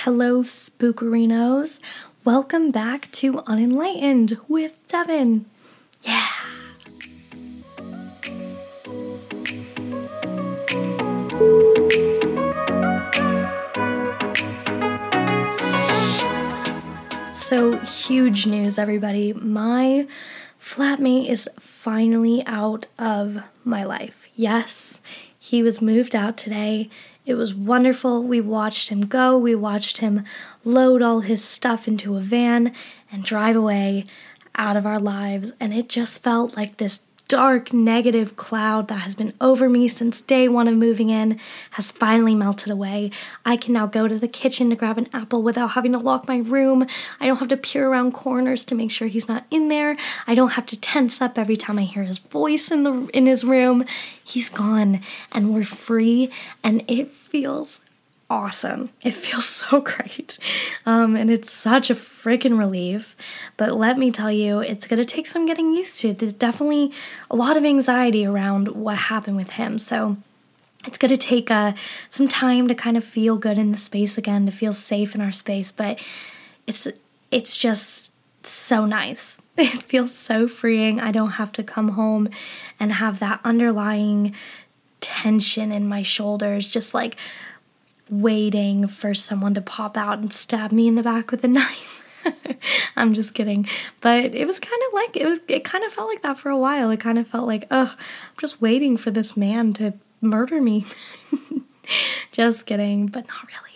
Hello, spookerinos. Welcome back to Unenlightened with Devin. Yeah. So, huge news, everybody. My flatmate is finally out of my life. Yes, he was moved out today. It was wonderful. We watched him go. We watched him load all his stuff into a van and drive away out of our lives. And it just felt like this dark negative cloud that has been over me since day one of moving in has finally melted away. I can now go to the kitchen to grab an apple without having to lock my room. I don't have to peer around corners to make sure he's not in there. I don't have to tense up every time I hear his voice in the in his room. He's gone and we're free and it feels awesome. It feels so great. Um, and it's such a freaking relief. But let me tell you, it's going to take some getting used to. There's definitely a lot of anxiety around what happened with him. So it's going to take uh, some time to kind of feel good in the space again, to feel safe in our space. But it's it's just so nice. It feels so freeing. I don't have to come home and have that underlying tension in my shoulders, just like waiting for someone to pop out and stab me in the back with a knife. I'm just kidding. But it was kind of like it was it kind of felt like that for a while. It kind of felt like, "Oh, I'm just waiting for this man to murder me." just kidding, but not really.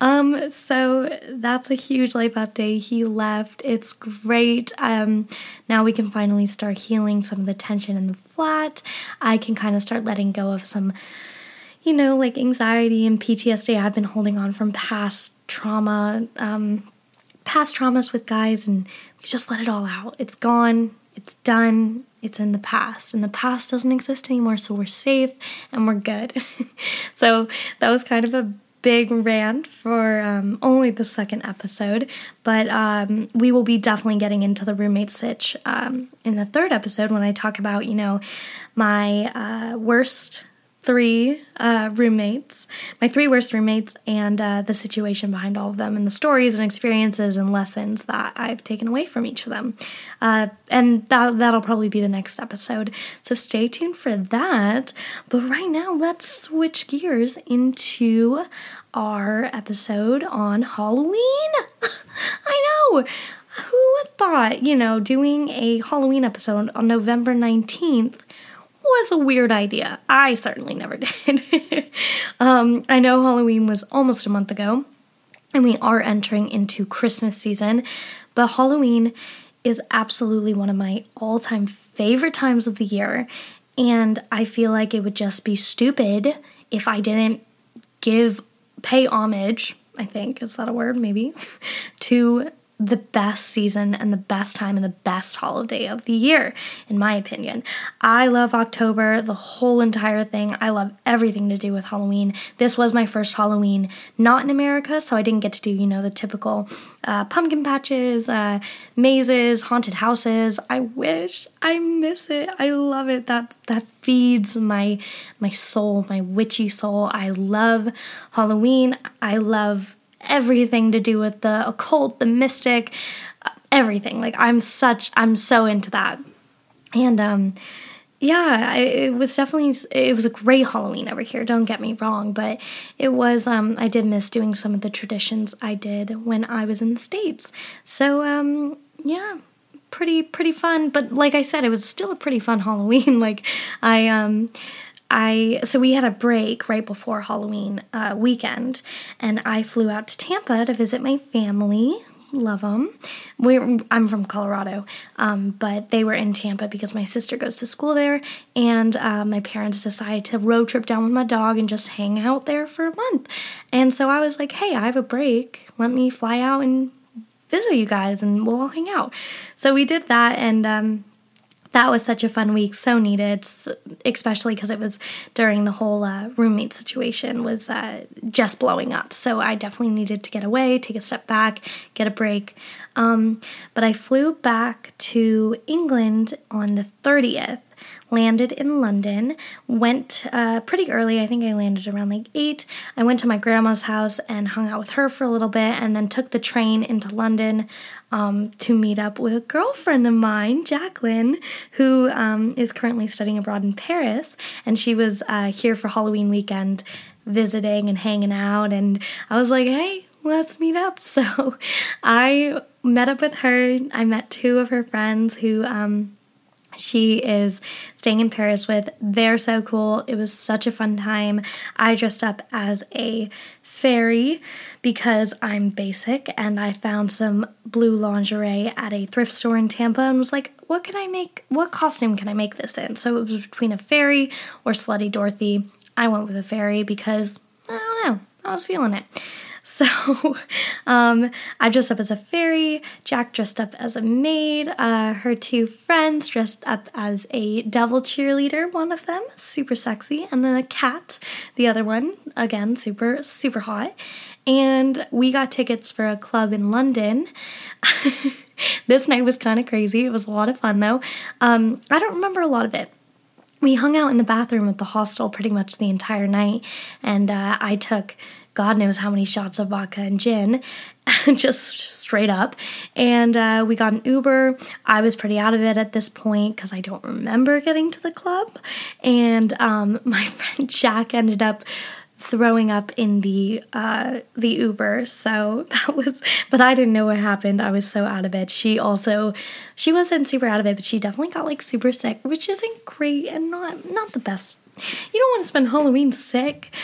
Um, so that's a huge life update. He left. It's great. Um, now we can finally start healing some of the tension in the flat. I can kind of start letting go of some you know, like anxiety and PTSD I've been holding on from past trauma, um, past traumas with guys, and just let it all out. It's gone, it's done, it's in the past, and the past doesn't exist anymore, so we're safe and we're good. so that was kind of a big rant for um, only the second episode, but um, we will be definitely getting into the roommate sitch um, in the third episode when I talk about, you know, my uh, worst three uh, roommates, my three worst roommates, and uh, the situation behind all of them, and the stories and experiences and lessons that I've taken away from each of them. Uh, and that, that'll probably be the next episode. So stay tuned for that. But right now, let's switch gears into our episode on Halloween. I know. Who thought, you know, doing a Halloween episode on November 19th was a weird idea. I certainly never did. um, I know Halloween was almost a month ago, and we are entering into Christmas season, but Halloween is absolutely one of my all time favorite times of the year. And I feel like it would just be stupid if I didn't give, pay homage, I think, is that a word? Maybe, to the best season and the best time and the best holiday of the year, in my opinion. I love October, the whole entire thing. I love everything to do with Halloween. This was my first Halloween not in America, so I didn't get to do, you know, the typical uh, pumpkin patches, uh, mazes, haunted houses. I wish. I miss it. I love it. That that feeds my my soul, my witchy soul. I love Halloween. I love everything to do with the occult, the mystic, everything. Like I'm such I'm so into that. And um yeah, I, it was definitely it was a great Halloween over here. Don't get me wrong, but it was um I did miss doing some of the traditions I did when I was in the states. So um yeah, pretty pretty fun, but like I said it was still a pretty fun Halloween. like I um I so we had a break right before Halloween uh, weekend, and I flew out to Tampa to visit my family. Love them. We're, I'm from Colorado, um, but they were in Tampa because my sister goes to school there, and uh, my parents decided to road trip down with my dog and just hang out there for a month. And so I was like, "Hey, I have a break. Let me fly out and visit you guys, and we'll all hang out." So we did that, and um, that was such a fun week, so needed, especially because it was during the whole uh, roommate situation was uh, just blowing up. So I definitely needed to get away, take a step back, get a break. Um, but I flew back to England on the 30th landed in London, went uh, pretty early. I think I landed around like 8. I went to my grandma's house and hung out with her for a little bit, and then took the train into London um, to meet up with a girlfriend of mine, Jacqueline, who um, is currently studying abroad in Paris. And she was uh, here for Halloween weekend visiting and hanging out. And I was like, hey, let's meet up. So I met up with her. I met two of her friends who, um, she is staying in Paris with. They're so cool. It was such a fun time. I dressed up as a fairy because I'm basic and I found some blue lingerie at a thrift store in Tampa and was like, what can I make? What costume can I make this in? So it was between a fairy or Slutty Dorothy. I went with a fairy because I don't know, I was feeling it. So um, I dressed up as a fairy, Jack dressed up as a maid, uh, her two friends dressed up as a devil cheerleader, one of them, super sexy, and then a cat, the other one, again, super, super hot. And we got tickets for a club in London. this night was kind of crazy. It was a lot of fun though. Um, I don't remember a lot of it we hung out in the bathroom at the hostel pretty much the entire night, and uh, I took God knows how many shots of vodka and gin, just straight up. And uh, we got an Uber. I was pretty out of it at this point because I don't remember getting to the club. And um, my friend Jack ended up throwing up in the uh, the Uber. So that was, but I didn't know what happened. I was so out of it. She also, she wasn't super out of it, but she definitely got like super sick, which isn't great and not not the best you don't want to spend Halloween sick.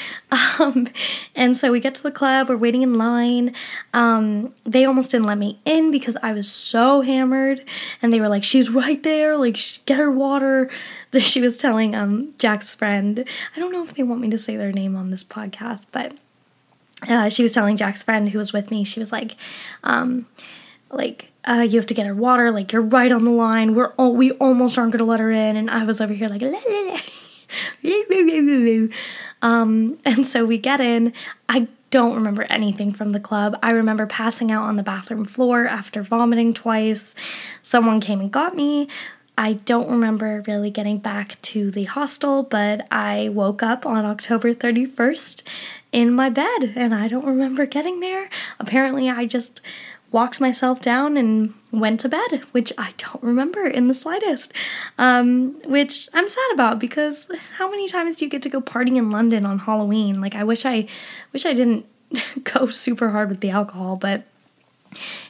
Um, and so we get to the club, we're waiting in line. Um, they almost didn't let me in because I was so hammered. And they were like, she's right there, like, get her water. She was telling um, Jack's friend, I don't know if they want me to say their name on this podcast, but uh, she was telling Jack's friend who was with me, she was like, um, like, uh, you have to get her water. Like you're right on the line. We're all, we almost aren't gonna let her in, and I was over here like, um, and so we get in. I don't remember anything from the club. I remember passing out on the bathroom floor after vomiting twice. Someone came and got me. I don't remember really getting back to the hostel, but I woke up on October 31st in my bed and I don't remember getting there. Apparently, I just walked myself down and went to bed, which I don't remember in the slightest. Um, which I'm sad about because how many times do you get to go partying in London on Halloween? Like I wish I wish I didn't go super hard with the alcohol, but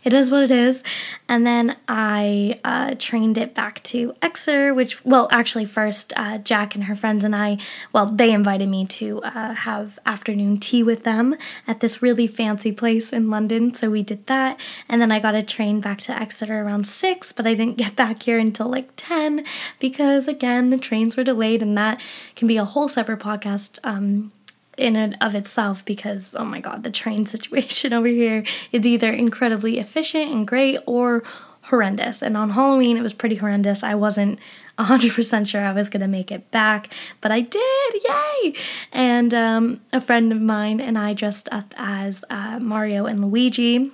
it is what it is. And then I uh, trained it back to Exeter, which, well, actually, first, uh, Jack and her friends and I, well, they invited me to uh, have afternoon tea with them at this really fancy place in London. So we did that. And then I got a train back to Exeter around 6, but I didn't get back here until like 10 because, again, the trains were delayed. And that can be a whole separate podcast. Um, in and of itself because oh my god the train situation over here is either incredibly efficient and great or horrendous. And on halloween it was pretty horrendous. I wasn't 100% sure i was going to make it back but i did yay! And um, a friend of mine and i dressed up as uh, mario and luigi.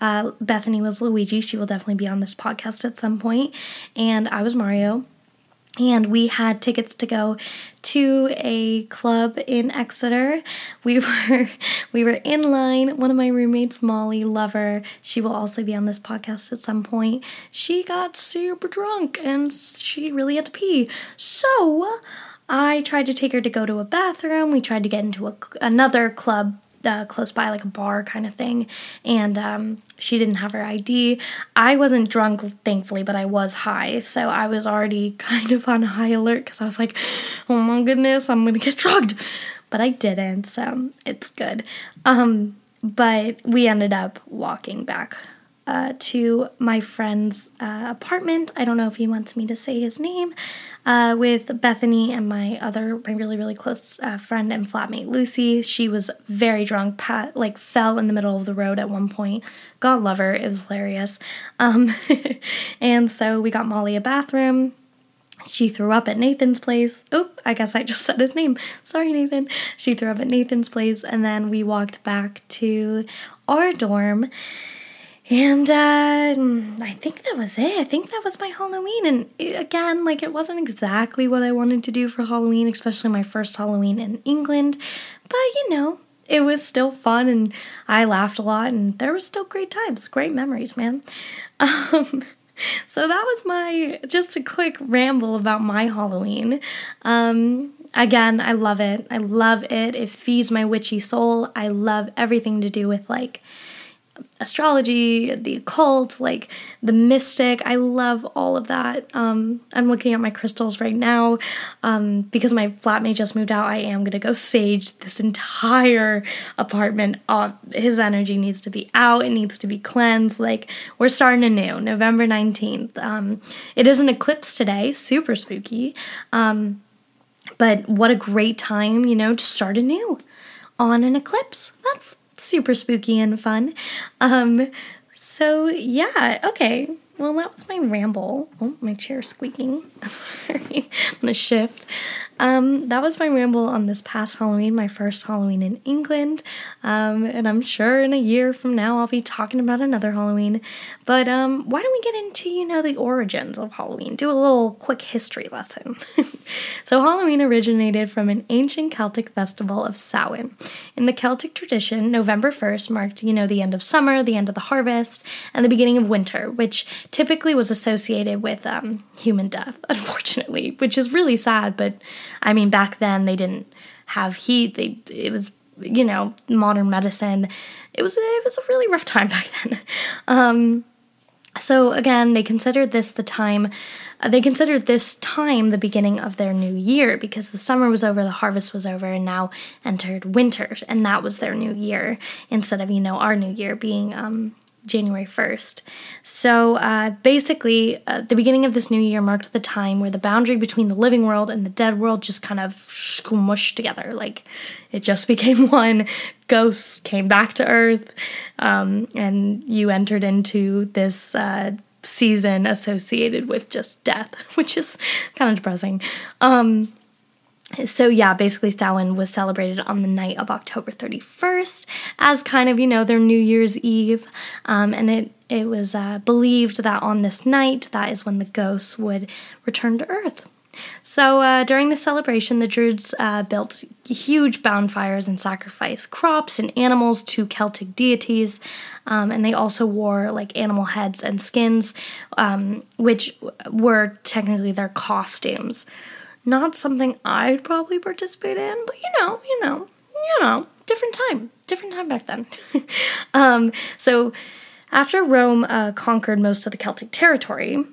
Uh, bethany was luigi. She will definitely be on this podcast at some point. And i was mario and we had tickets to go to a club in Exeter. We were we were in line. One of my roommates, Molly Lover, she will also be on this podcast at some point. She got super drunk and she really had to pee. So I tried to take her to go to a bathroom. We tried to get into a, another club uh, close by, like a bar kind of thing, and um, she didn't have her ID. I wasn't drunk, thankfully, but I was high, so I was already kind of on high alert because I was like, oh my goodness, I'm gonna get drugged. But I didn't, so it's good. Um, but we ended up walking back uh, to my friend's uh, apartment. I don't know if he wants me to say his name, uh, with Bethany and my other, my really, really close uh, friend and flatmate Lucy. She was very drunk, pat, like fell in the middle of the road at one point. God love her, it was hilarious. Um, and so we got Molly a bathroom. She threw up at Nathan's place. Oh, I guess I just said his name. Sorry, Nathan. She threw up at Nathan's place, and then we walked back to our dorm And uh, I think that was it. I think that was my Halloween. And it, again, like it wasn't exactly what I wanted to do for Halloween, especially my first Halloween in England. But you know, it was still fun and I laughed a lot and there was still great times, great memories, man. Um, so that was my just a quick ramble about my Halloween. Um, again, I love it. I love it. It feeds my witchy soul. I love everything to do with like astrology, the occult, like the mystic. I love all of that. Um, I'm looking at my crystals right now um, because my flatmate just moved out. I am gonna go sage this entire apartment. Off. His energy needs to be out. It needs to be cleansed. Like we're starting anew. November 19th. Um, it is an eclipse today. Super spooky. Um, but what a great time, you know, to start anew on an eclipse. That's super spooky and fun. Um, so yeah, okay. Well, that was my ramble. Oh, my chair's squeaking. I'm sorry. I'm gonna shift. Um, that was my ramble on this past Halloween, my first Halloween in England. Um, and I'm sure in a year from now I'll be talking about another Halloween. But um, why don't we get into, you know, the origins of Halloween? Do a little quick history lesson. so, Halloween originated from an ancient Celtic festival of Samhain. In the Celtic tradition, November 1st marked, you know, the end of summer, the end of the harvest, and the beginning of winter, which typically was associated with um, human death, unfortunately, which is really sad, but I mean, back then they didn't have heat. They it was you know modern medicine. It was it was a really rough time back then. Um, so again, they considered this the time. Uh, they considered this time the beginning of their new year because the summer was over, the harvest was over, and now entered winter, and that was their new year instead of you know our new year being um, January 1st. So uh, basically, uh, the beginning of this new year marked the time where the boundary between the living world and the dead world just kind of smushed together. Like it just became one. Ghosts came back to Earth, um, and you entered into this. Uh, season associated with just death, which is kind of depressing. Um, so yeah, basically Samhain was celebrated on the night of October 31st as kind of, you know, their New Year's Eve. Um, and it, it was uh, believed that on this night, that is when the ghosts would return to Earth. So uh, during the celebration, the Druids uh, built huge bonfires and sacrificed crops and animals to Celtic deities, um, and they also wore like animal heads and skins, um, which were technically their costumes. Not something I'd probably participate in, but you know, you know, you know, different time, different time back then. um, so after Rome uh, conquered most of the Celtic territory,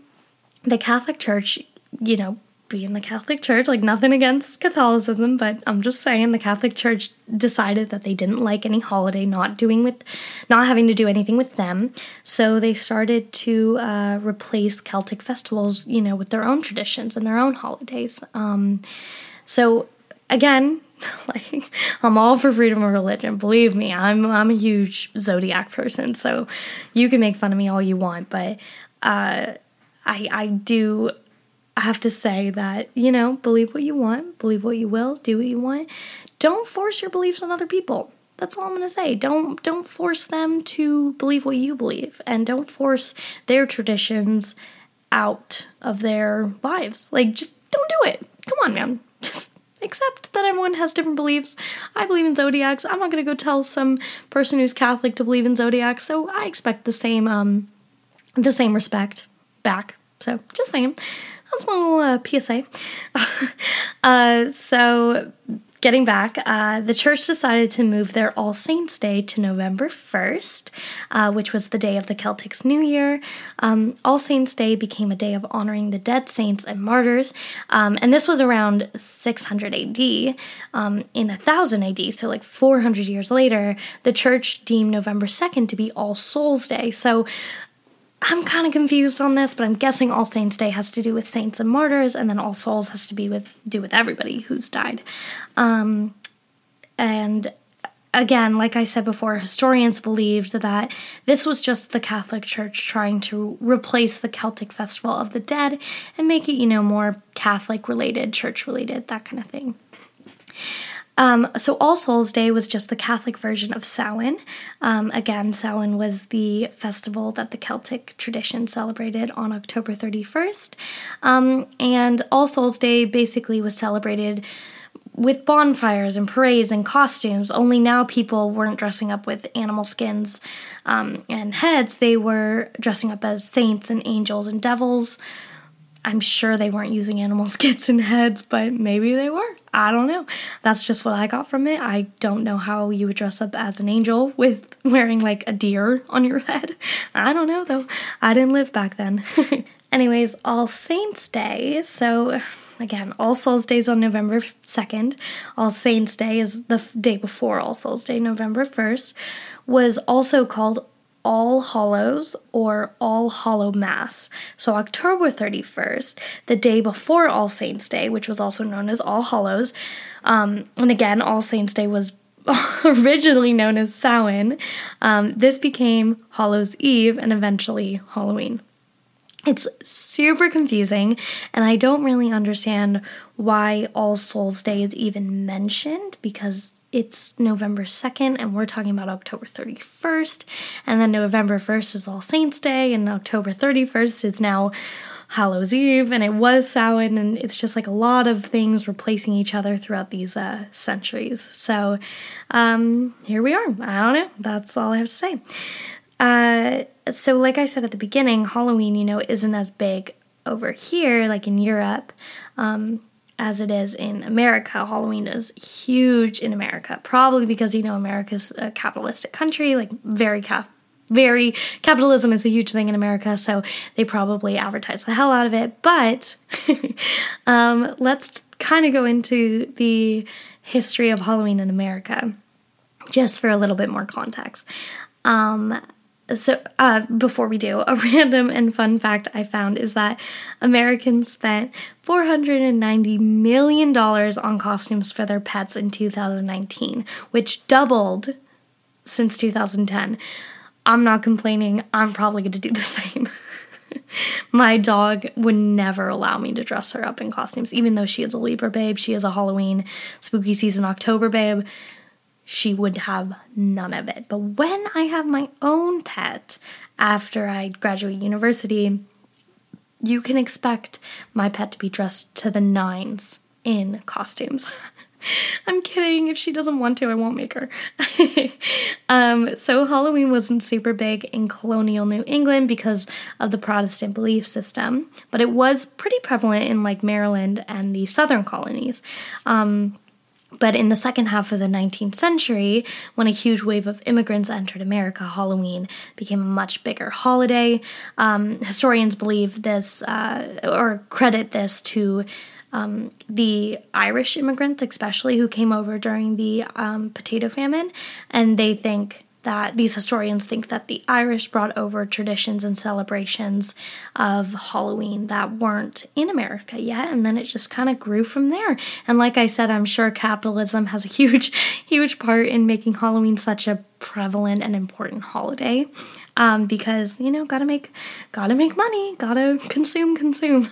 the Catholic Church, you know, be in the Catholic Church. Like, nothing against Catholicism, but I'm just saying the Catholic Church decided that they didn't like any holiday not doing with, not having to do anything with them. So they started to uh, replace Celtic festivals, you know, with their own traditions and their own holidays. Um, so again, like I'm all for freedom of religion. Believe me, I'm I'm a huge zodiac person. So you can make fun of me all you want, but uh, I I do I have to say that, you know, believe what you want, believe what you will, do what you want. Don't force your beliefs on other people. That's all I'm going to say. Don't don't force them to believe what you believe and don't force their traditions out of their lives. Like just don't do it. Come on, man. Just accept that everyone has different beliefs. I believe in zodiacs. I'm not going to go tell some person who's Catholic to believe in zodiacs. So I expect the same um the same respect back. So just saying one little uh, PSA. uh, so, getting back, uh, the church decided to move their All Saints' Day to November 1st, uh, which was the day of the Celtics' New Year. Um, All Saints' Day became a day of honoring the dead saints and martyrs, um, and this was around 600 AD. Um, in 1000 AD, so like 400 years later, the church deemed November 2nd to be All Souls' Day. So, I'm kind of confused on this, but I'm guessing All Saints Day has to do with saints and martyrs, and then All Souls has to be with do with everybody who's died. Um, and again, like I said before, historians believed that this was just the Catholic Church trying to replace the Celtic Festival of the Dead and make it, you know, more Catholic related, church related, that kind of thing. Um, so All Souls Day was just the Catholic version of Samhain. Um, again, Samhain was the festival that the Celtic tradition celebrated on October 31st. Um, and All Souls Day basically was celebrated with bonfires and parades and costumes, only now people weren't dressing up with animal skins um, and heads. They were dressing up as saints and angels and devils. I'm sure they weren't using animal skins and heads, but maybe they were. I don't know. That's just what I got from it. I don't know how you would dress up as an angel with wearing like a deer on your head. I don't know though. I didn't live back then. Anyways, All Saints Day. So again, All Souls Day is on November 2nd. All Saints Day is the day before All Souls Day, November 1st, was also called All Hallows or All hollow Mass. So October 31st, the day before All Saints Day, which was also known as All Hallows, um, and again, All Saints Day was originally known as Samhain. Um, this became Hallows Eve and eventually Halloween. It's super confusing, and I don't really understand why All Souls Day is even mentioned because it's November 2nd and we're talking about October 31st, and then November 1st is All Saints Day, and October 31st is now Hallows Eve, and it was Samhain, and it's just like a lot of things replacing each other throughout these uh, centuries. So um, here we are. I don't know. That's all I have to say. Uh, so, like I said at the beginning, Halloween, you know, isn't as big over here, like in Europe, um, as it is in America. Halloween is huge in America, probably because, you know, America's a capitalistic country, like very cap. Very capitalism is a huge thing in America, so they probably advertise the hell out of it. But um, let's kind of go into the history of Halloween in America, just for a little bit more context. Um, so uh, before we do a random and fun fact i found is that americans spent 490 million dollars on costumes for their pets in 2019 which doubled since 2010 i'm not complaining. I'm probably going to do the same. My dog would never allow me to dress her up in costumes even though she is a libra babe she is a halloween spooky season october babe she would have none of it. But when I have my own pet after I graduate university, you can expect my pet to be dressed to the nines in costumes. I'm kidding. If she doesn't want to, I won't make her. um, so, Halloween wasn't super big in colonial New England because of the Protestant belief system, but it was pretty prevalent in like Maryland and the southern colonies. Um, but in the second half of the 19th century, when a huge wave of immigrants entered America, Halloween became a much bigger holiday. Um, historians believe this, uh, or credit this to um, the Irish immigrants, especially who came over during the um, potato famine, and they think that these historians think that the Irish brought over traditions and celebrations of Halloween that weren't in America yet, and then it just kind of grew from there. And like I said, I'm sure capitalism has a huge, huge part in making Halloween such a prevalent and important holiday, um, because you know, gotta make, gotta make money, gotta consume, consume.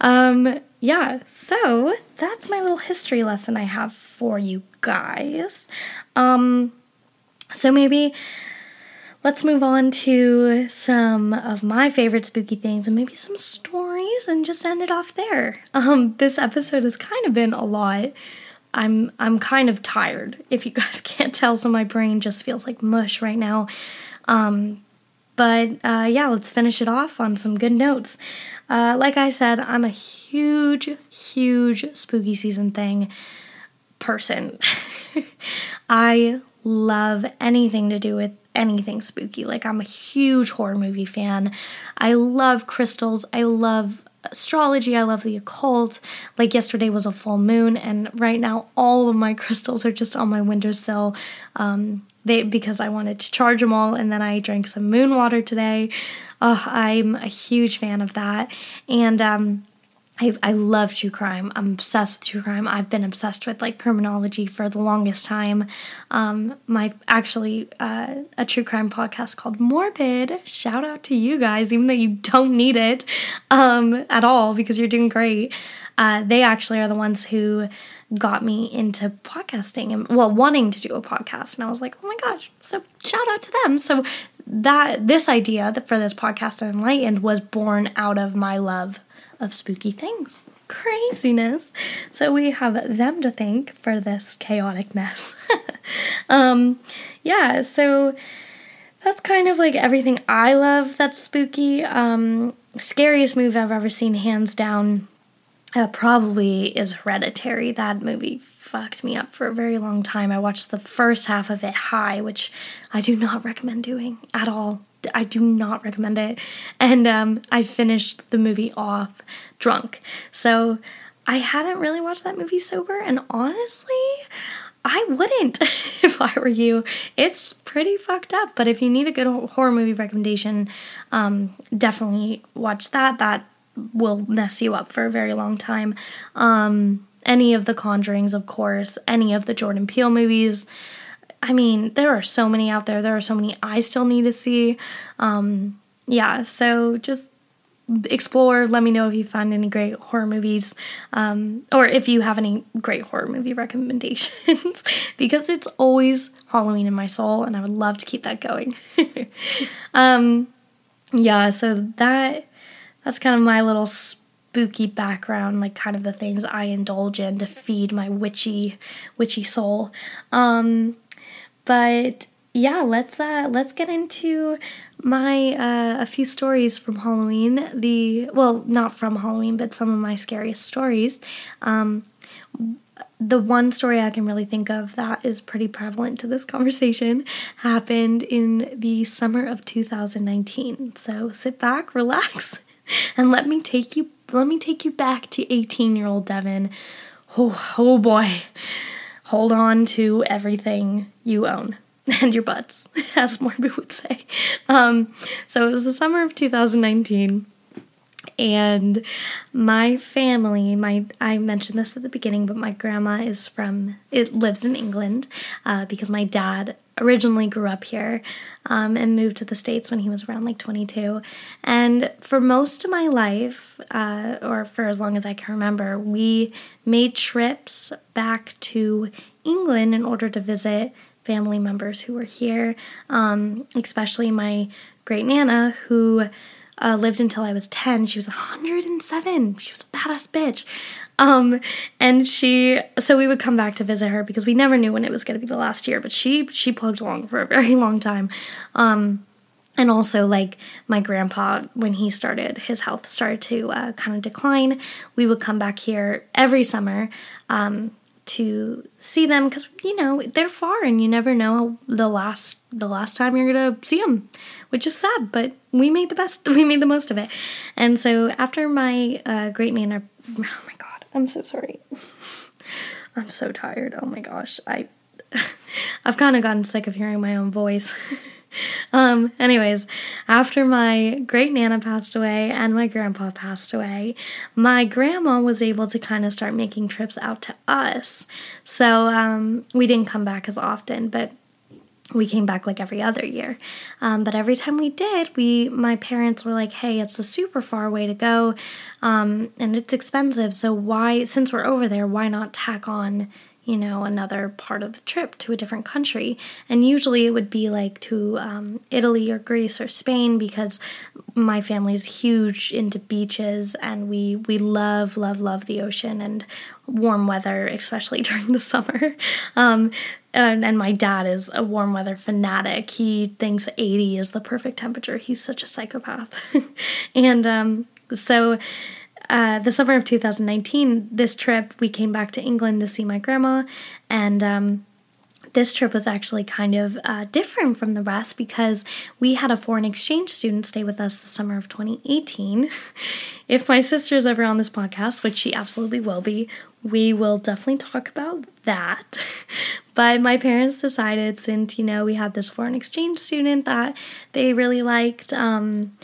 Um, yeah, so that's my little history lesson I have for you guys. Um, so maybe let's move on to some of my favorite spooky things and maybe some stories and just end it off there. Um, this episode has kind of been a lot. I'm I'm kind of tired. If you guys can't tell, so my brain just feels like mush right now. Um, but uh, yeah, let's finish it off on some good notes. Uh, like I said, I'm a huge, huge spooky season thing person. I love anything to do with anything spooky. Like, I'm a huge horror movie fan. I love crystals. I love astrology. I love the occult. Like, yesterday was a full moon, and right now, all of my crystals are just on my windowsill. Um, they, because I wanted to charge them all, and then I drank some moon water today. I'm a huge fan of that. And, um, I, I love true crime. I'm obsessed with true crime. I've been obsessed with like criminology for the longest time. Um, my actually uh, a true crime podcast called Morbid. Shout out to you guys, even though you don't need it um, at all because you're doing great. Uh, they actually are the ones who got me into podcasting and well wanting to do a podcast and i was like oh my gosh so shout out to them so that this idea for this podcast enlightened was born out of my love of spooky things. Craziness. So we have them to thank for this chaotic mess. um, yeah, so that's kind of like everything I love that's spooky. Um, scariest movie I've ever seen, hands down, uh, probably is Hereditary. That movie fucked me up for a very long time. I watched the first half of it high, which I do not recommend doing at all. I do not recommend it. And um, I finished the movie off drunk. So I haven't really watched that movie sober. And honestly, I wouldn't if I were you. It's pretty fucked up. But if you need a good horror movie recommendation, um, definitely watch that. That will mess you up for a very long time. Um, any of the Conjurings, of course, any of the Jordan Peele movies. I mean, there are so many out there. There are so many I still need to see. Um, yeah, so just explore. Let me know if you find any great horror movies, um, or if you have any great horror movie recommendations, because it's always Halloween in my soul, and I would love to keep that going. um, yeah, so that that's kind of my little spooky background, like kind of the things I indulge in to feed my witchy, witchy soul. Um, but yeah, let's uh, let's get into my uh, a few stories from Halloween. The well, not from Halloween, but some of my scariest stories. Um, the one story I can really think of that is pretty prevalent to this conversation happened in the summer of 2019. So sit back, relax, and let me take you let me take you back to 18-year-old Devin. Oh, oh boy hold on to everything you own and your butts, as Morby would say. Um, so it was the summer of 2019 and my family my i mentioned this at the beginning but my grandma is from it lives in england uh, because my dad originally grew up here um, and moved to the states when he was around like 22 and for most of my life uh, or for as long as i can remember we made trips back to england in order to visit family members who were here um, especially my great nana who uh, lived until I was 10. She was 107. She was a badass bitch. Um, and she, so we would come back to visit her because we never knew when it was going to be the last year, but she, she plugged along for a very long time. Um, and also like my grandpa when he started his health started to uh, kind of decline we would come back here every summer um, to see them because you know they're far and you never know the last the last time you're gonna see them which is sad but we made the best we made the most of it. And so after my uh, great nana oh my god i'm so sorry. I'm so tired oh my gosh i i've kind of gotten sick of hearing my own voice um, anyways, after my great nana passed away and my grandpa passed away, my grandma was able to kind of start making trips out to us. So um, we didn't come back as often, but we came back like every other year um, but every time we did we my parents were like hey it's a super far way to go um, and it's expensive so why since we're over there why not tack on you know, another part of the trip to a different country. And usually it would be like to um, Italy or Greece or Spain because my family's huge into beaches and we, we love, love, love the ocean and warm weather, especially during the summer. Um, and, and my dad is a warm weather fanatic. He thinks 80 is the perfect temperature. He's such a psychopath. and um, so uh, the summer of 2019, this trip, we came back to England to see my grandma, and um, this trip was actually kind of uh, different from the rest because we had a foreign exchange student stay with us the summer of 2018. if my sister is ever on this podcast, which she absolutely will be, we will definitely talk about that. but my parents decided, since you know we had this foreign exchange student that they really liked, um,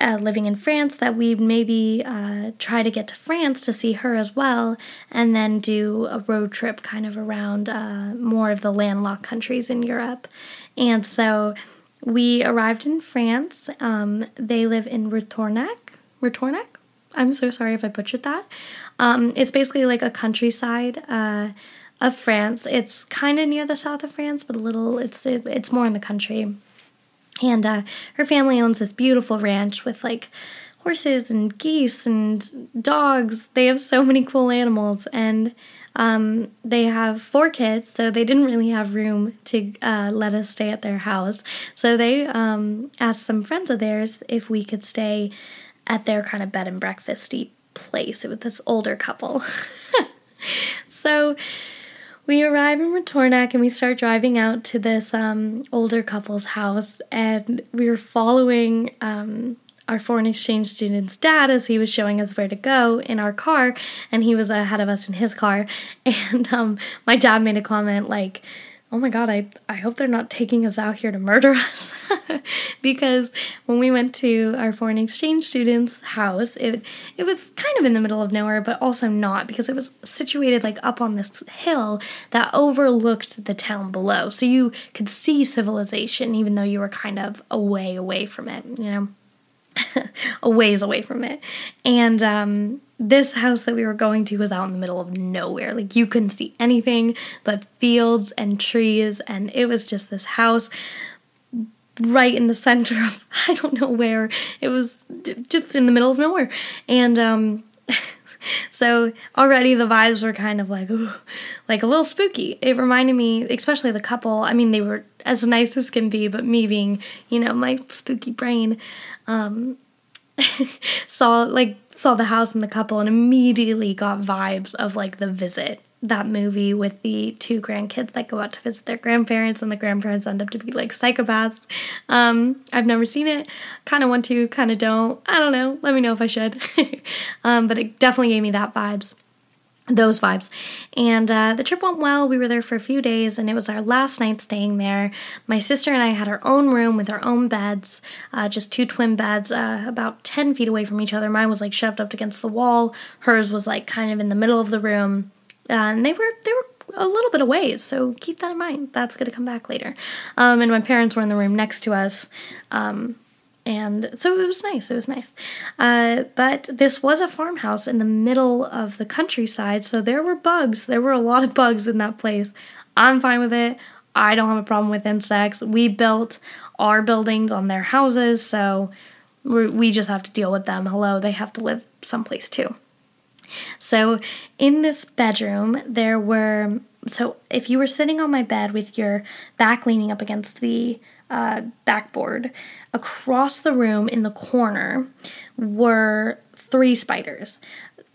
uh, living in France that we'd maybe uh, try to get to France to see her as well, and then do a road trip kind of around uh, more of the landlocked countries in Europe. And so we arrived in France. Um, they live in Retournac. Retournac? I'm so sorry if I butchered that. Um, it's basically like a countryside uh, of France. It's kind of near the south of France, but a little. It's it's more in the country. And uh, her family owns this beautiful ranch with like horses and geese and dogs. They have so many cool animals, and um, they have four kids, so they didn't really have room to uh, let us stay at their house. So they um, asked some friends of theirs if we could stay at their kind of bed and breakfasty place. with this older couple. so we arrive in Retournac and we start driving out to this um, older couple's house, and we were following um, our foreign exchange student's dad as he was showing us where to go in our car, and he was ahead of us in his car. And um, my dad made a comment like, oh my god, I, I hope they're not taking us out here to murder us. because when we went to our foreign exchange student's house, it it was kind of in the middle of nowhere, but also not because it was situated like up on this hill that overlooked the town below. So you could see civilization even though you were kind of away away from it, you know. a ways away from it. And um, this house that we were going to was out in the middle of nowhere. Like you couldn't see anything but fields and trees. And it was just this house right in the center of, I don't know where. It was just in the middle of nowhere. And, um, so already the vibes were kind of like ooh, like a little spooky. It reminded me, especially the couple. I mean, they were as nice as can be, but me being, you know, my spooky brain, um, saw like saw the house and the couple and immediately got vibes of like the visit that movie with the two grandkids that go out to visit their grandparents and the grandparents end up to be like psychopaths. Um, I've never seen it. Kind of want to, kind of don't. I don't know. Let me know if I should. um, but it definitely gave me that vibes those vibes. And uh, the trip went well. We were there for a few days, and it was our last night staying there. My sister and I had our own room with our own beds, uh, just two twin beds, uh, about 10 feet away from each other. Mine was like shoved up against the wall, hers was like kind of in the middle of the room. and they were, they were a little bit away, so keep that in mind. That's going to come back later. Um, and my parents were in the room next to us. Um, and so it was nice. It was nice. Uh, but this was a farmhouse in the middle of the countryside, so there were bugs. There were a lot of bugs in that place. I'm fine with it. I don't have a problem with insects. We built our buildings on their houses, so we just have to deal with them. Hello, they have to live someplace too. So, in this bedroom, there were. So, if you were sitting on my bed with your back leaning up against the uh, backboard, across the room in the corner were three spiders.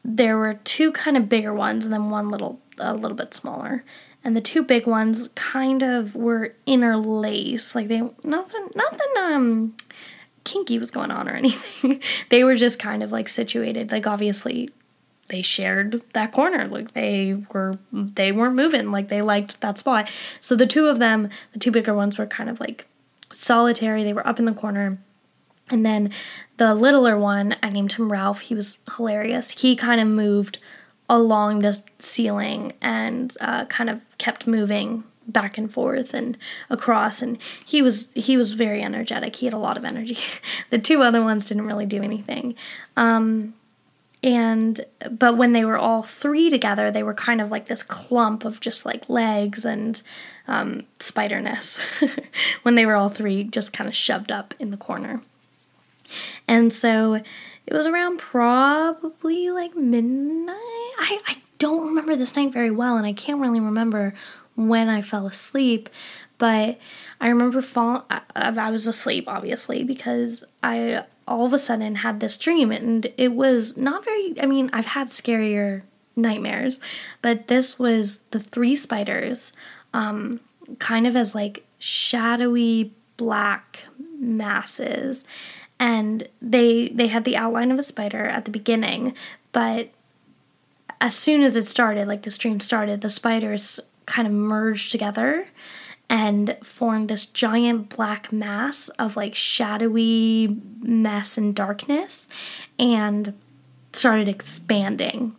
There were two kind of bigger ones and then one little a little bit smaller. And the two big ones kind of were interlaced, like they nothing nothing um kinky was going on or anything. they were just kind of like situated, like obviously they shared that corner like they were they weren't moving like they liked that spot so the two of them the two bigger ones were kind of like solitary. They were up in the corner. And then the littler one, I named him Ralph. He was hilarious. He kind of moved along the ceiling and uh, kind of kept moving back and forth and across and he was he was very energetic he had a lot of energy the two other ones didn't really do anything um, and but when they were all three together they were kind of like this clump of just like legs and um, spiderness when they were all three just kind of shoved up in the corner. And so it was around probably like midnight. I, I don't remember this night very well, and I can't really remember when I fell asleep, but I remember falling. I, I was asleep, obviously, because I all of a sudden had this dream, and it was not very. I mean, I've had scarier nightmares, but this was the three spiders um, kind of as like shadowy black masses. And they they had the outline of a spider at the beginning but as soon as it started like the stream started the spiders kind of merged together and formed this giant black mass of like shadowy mess and darkness and started expanding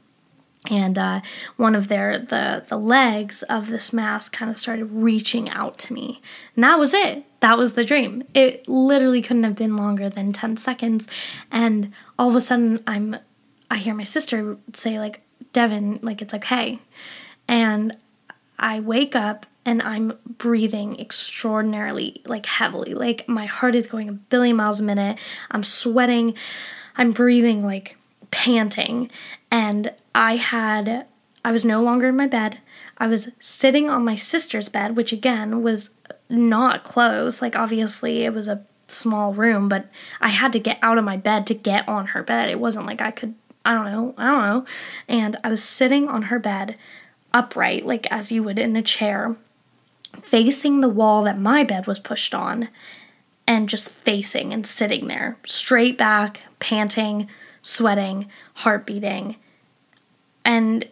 and uh, one of their the the legs of this mask kind of started reaching out to me. And that was it. That was the dream. It literally couldn't have been longer than 10 seconds. And all of a sudden i'm i hear my sister say like devin like it's okay. And i wake up and i'm breathing extraordinarily like heavily. Like my heart is going a billion miles a minute. I'm sweating. I'm breathing like panting and I had I was no longer in my bed. I was sitting on my sister's bed, which again was not close. Like obviously it was a small room, but I had to get out of my bed to get on her bed. It wasn't like I could I don't know, I don't know. And I was sitting on her bed upright like as you would in a chair, facing the wall that my bed was pushed on and just facing and sitting there, straight back, panting, sweating, heart beating, and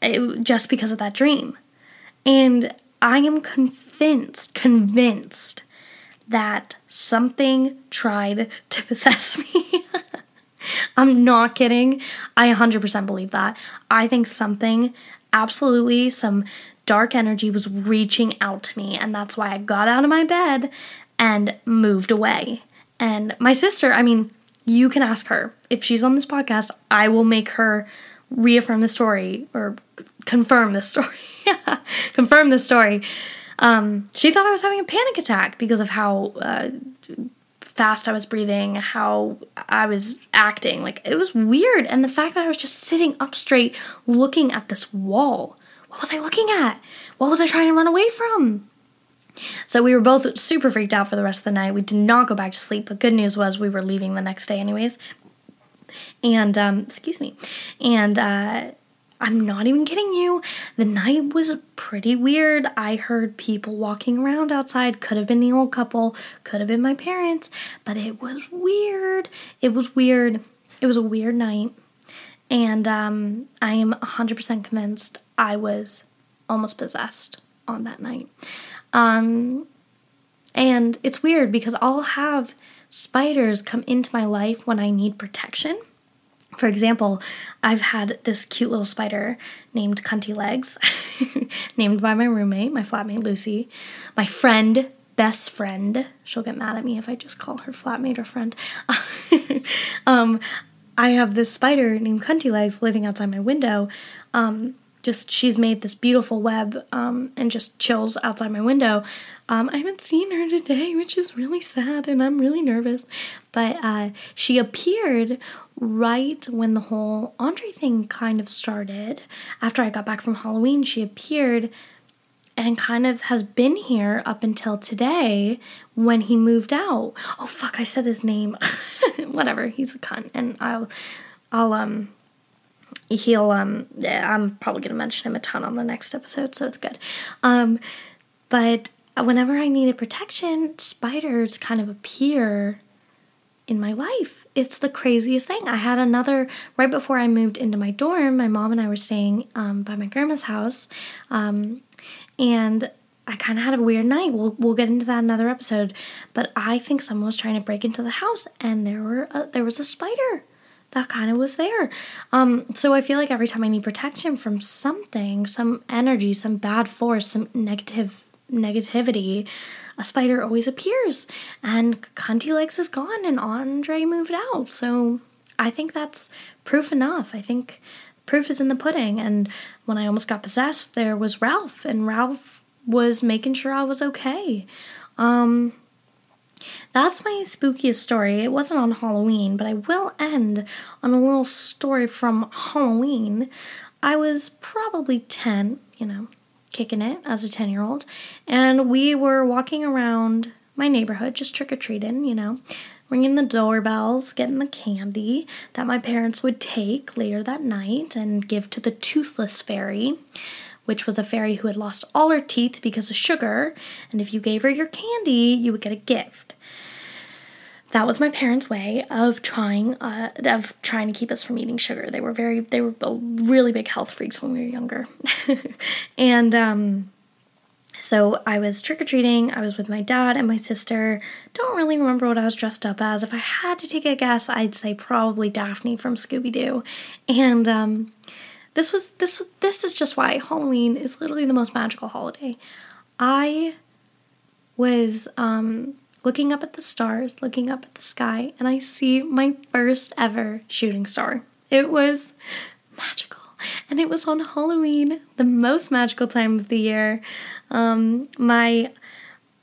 it, just because of that dream. And I am convinced, convinced that something tried to possess me. I'm not kidding. I 100% believe that. I think something, absolutely, some dark energy was reaching out to me, and that's why I got out of my bed and moved away. And my sister, I mean, you can ask her. If she's on this podcast, I will make her reaffirm the story or confirm the story. confirm the story. Um, she thought I was having a panic attack because of how uh, fast I was breathing, how I was acting. Like, it was weird. And the fact that I was just sitting up straight looking at this wall. What was I looking at? What was I trying to run away from? So we were both super freaked out for the rest of the night. We did not go back to sleep, but good news was we were leaving the next day anyways. And um, excuse me. And uh, I'm not even kidding you. The night was pretty weird. I heard people walking around outside. Could have been the old couple, could have been my parents, but it was weird. It was weird. It was a weird night. And um, I am 100% convinced I was almost possessed on that night. Um, and it's weird because I'll have spiders come into my life when I need protection. For example, I've had this cute little spider named Cunty Legs, named by my roommate, my flatmate Lucy, my friend, best friend. She'll get mad at me if I just call her flatmate or friend. um, I have this spider named Cunty Legs living outside my window. Um, just she's made this beautiful web um, and just chills outside my window. Um, I haven't seen her today, which is really sad, and I'm really nervous. But uh, she appeared right when the whole Andre thing kind of started. After I got back from Halloween, she appeared and kind of has been here up until today when he moved out. Oh fuck, I said his name. Whatever, he's a cunt, and I'll, I'll um he'll um yeah, I'm probably gonna mention him a ton on the next episode, so it's good. Um, but whenever I needed protection, spiders kind of appear in my life. It's the craziest thing. I had another right before I moved into my dorm. My mom and I were staying um, by my grandma's house, um, and I kind of had a weird night. We'll we'll get into that another episode. But I think someone was trying to break into the house, and there were a, there was a spider that kind of was there. Um, so I feel like every time I need protection from something, some energy, some bad force, some negative negativity, a spider always appears. And Cunty Legs is gone and Andre moved out. So I think that's proof enough. I think proof is in the pudding. And when I almost got possessed, there was Ralph, and Ralph was making sure I was okay. Um, that's my spookiest story. It wasn't on Halloween, but I will end on a little story from Halloween. I was probably 10, you know, kicking it as a 10 year old, and we were walking around my neighborhood just trick or treating, you know, ringing the doorbells, getting the candy that my parents would take later that night and give to the toothless fairy which was a fairy who had lost all her teeth because of sugar, and if you gave her your candy, you would get a gift. That was my parents' way of trying uh, of trying to keep us from eating sugar. They were very they were really big health freaks when we were younger, and um, So I was trick or treating. I was with my dad and my sister. Don't really remember what I was dressed up as. If I had to take a guess, I'd say probably Daphne from Scooby Doo. And um, this was this this is just why Halloween is literally the most magical holiday. I was um, looking up at the stars, looking up at the sky, and I see my first ever shooting star. It was magical. And it was on Halloween, the most magical time of the year. Um, my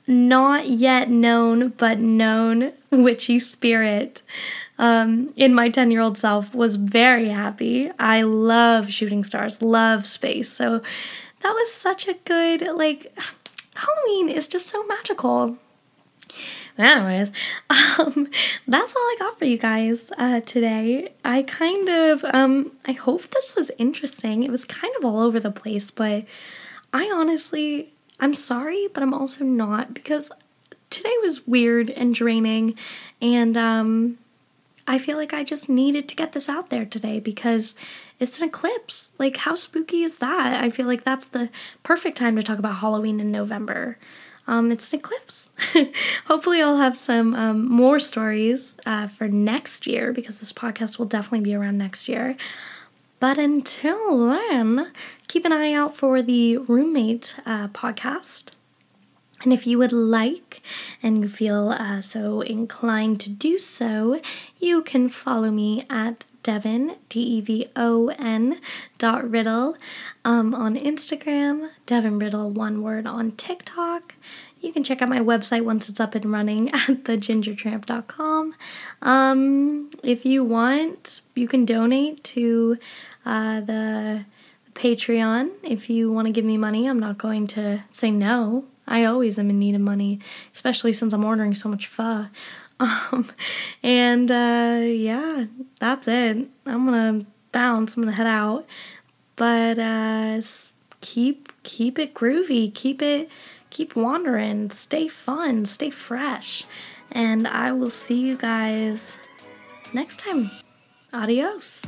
not yet known but known witchy spirit um, in my 10 year old self was very happy. I love shooting stars, love space. So that was such a good, like, Halloween is just so magical. Anyways, um, that's all I got for you guys uh, today. I kind of, um, I hope this was interesting. It was kind of all over the place, but I honestly, I'm sorry, but I'm also not because today was weird and draining, and um, I feel like I just needed to get this out there today because it's an eclipse. Like, how spooky is that? I feel like that's the perfect time to talk about Halloween in November um, it's an eclipse. Hopefully, I'll have some um, more stories uh, for next year because this podcast will definitely be around next year. But until then, keep an eye out for the roommate uh, podcast. And if you would like and you feel uh, so inclined to do so, you can follow me at Devon, D E V O N dot Riddle um, on Instagram, Devon Riddle, one word on TikTok. You can check out my website once it's up and running at thegingertramp.com. Um, if you want, you can donate to uh, the Patreon if you want to give me money. I'm not going to say no. I always am in need of money, especially since I'm ordering so much pho. Um, and uh, yeah, that's it. I'm gonna bounce. I'm gonna head out, but uh, keep keep it groovy. Keep it keep wandering. Stay fun. Stay fresh. And I will see you guys next time. Adios.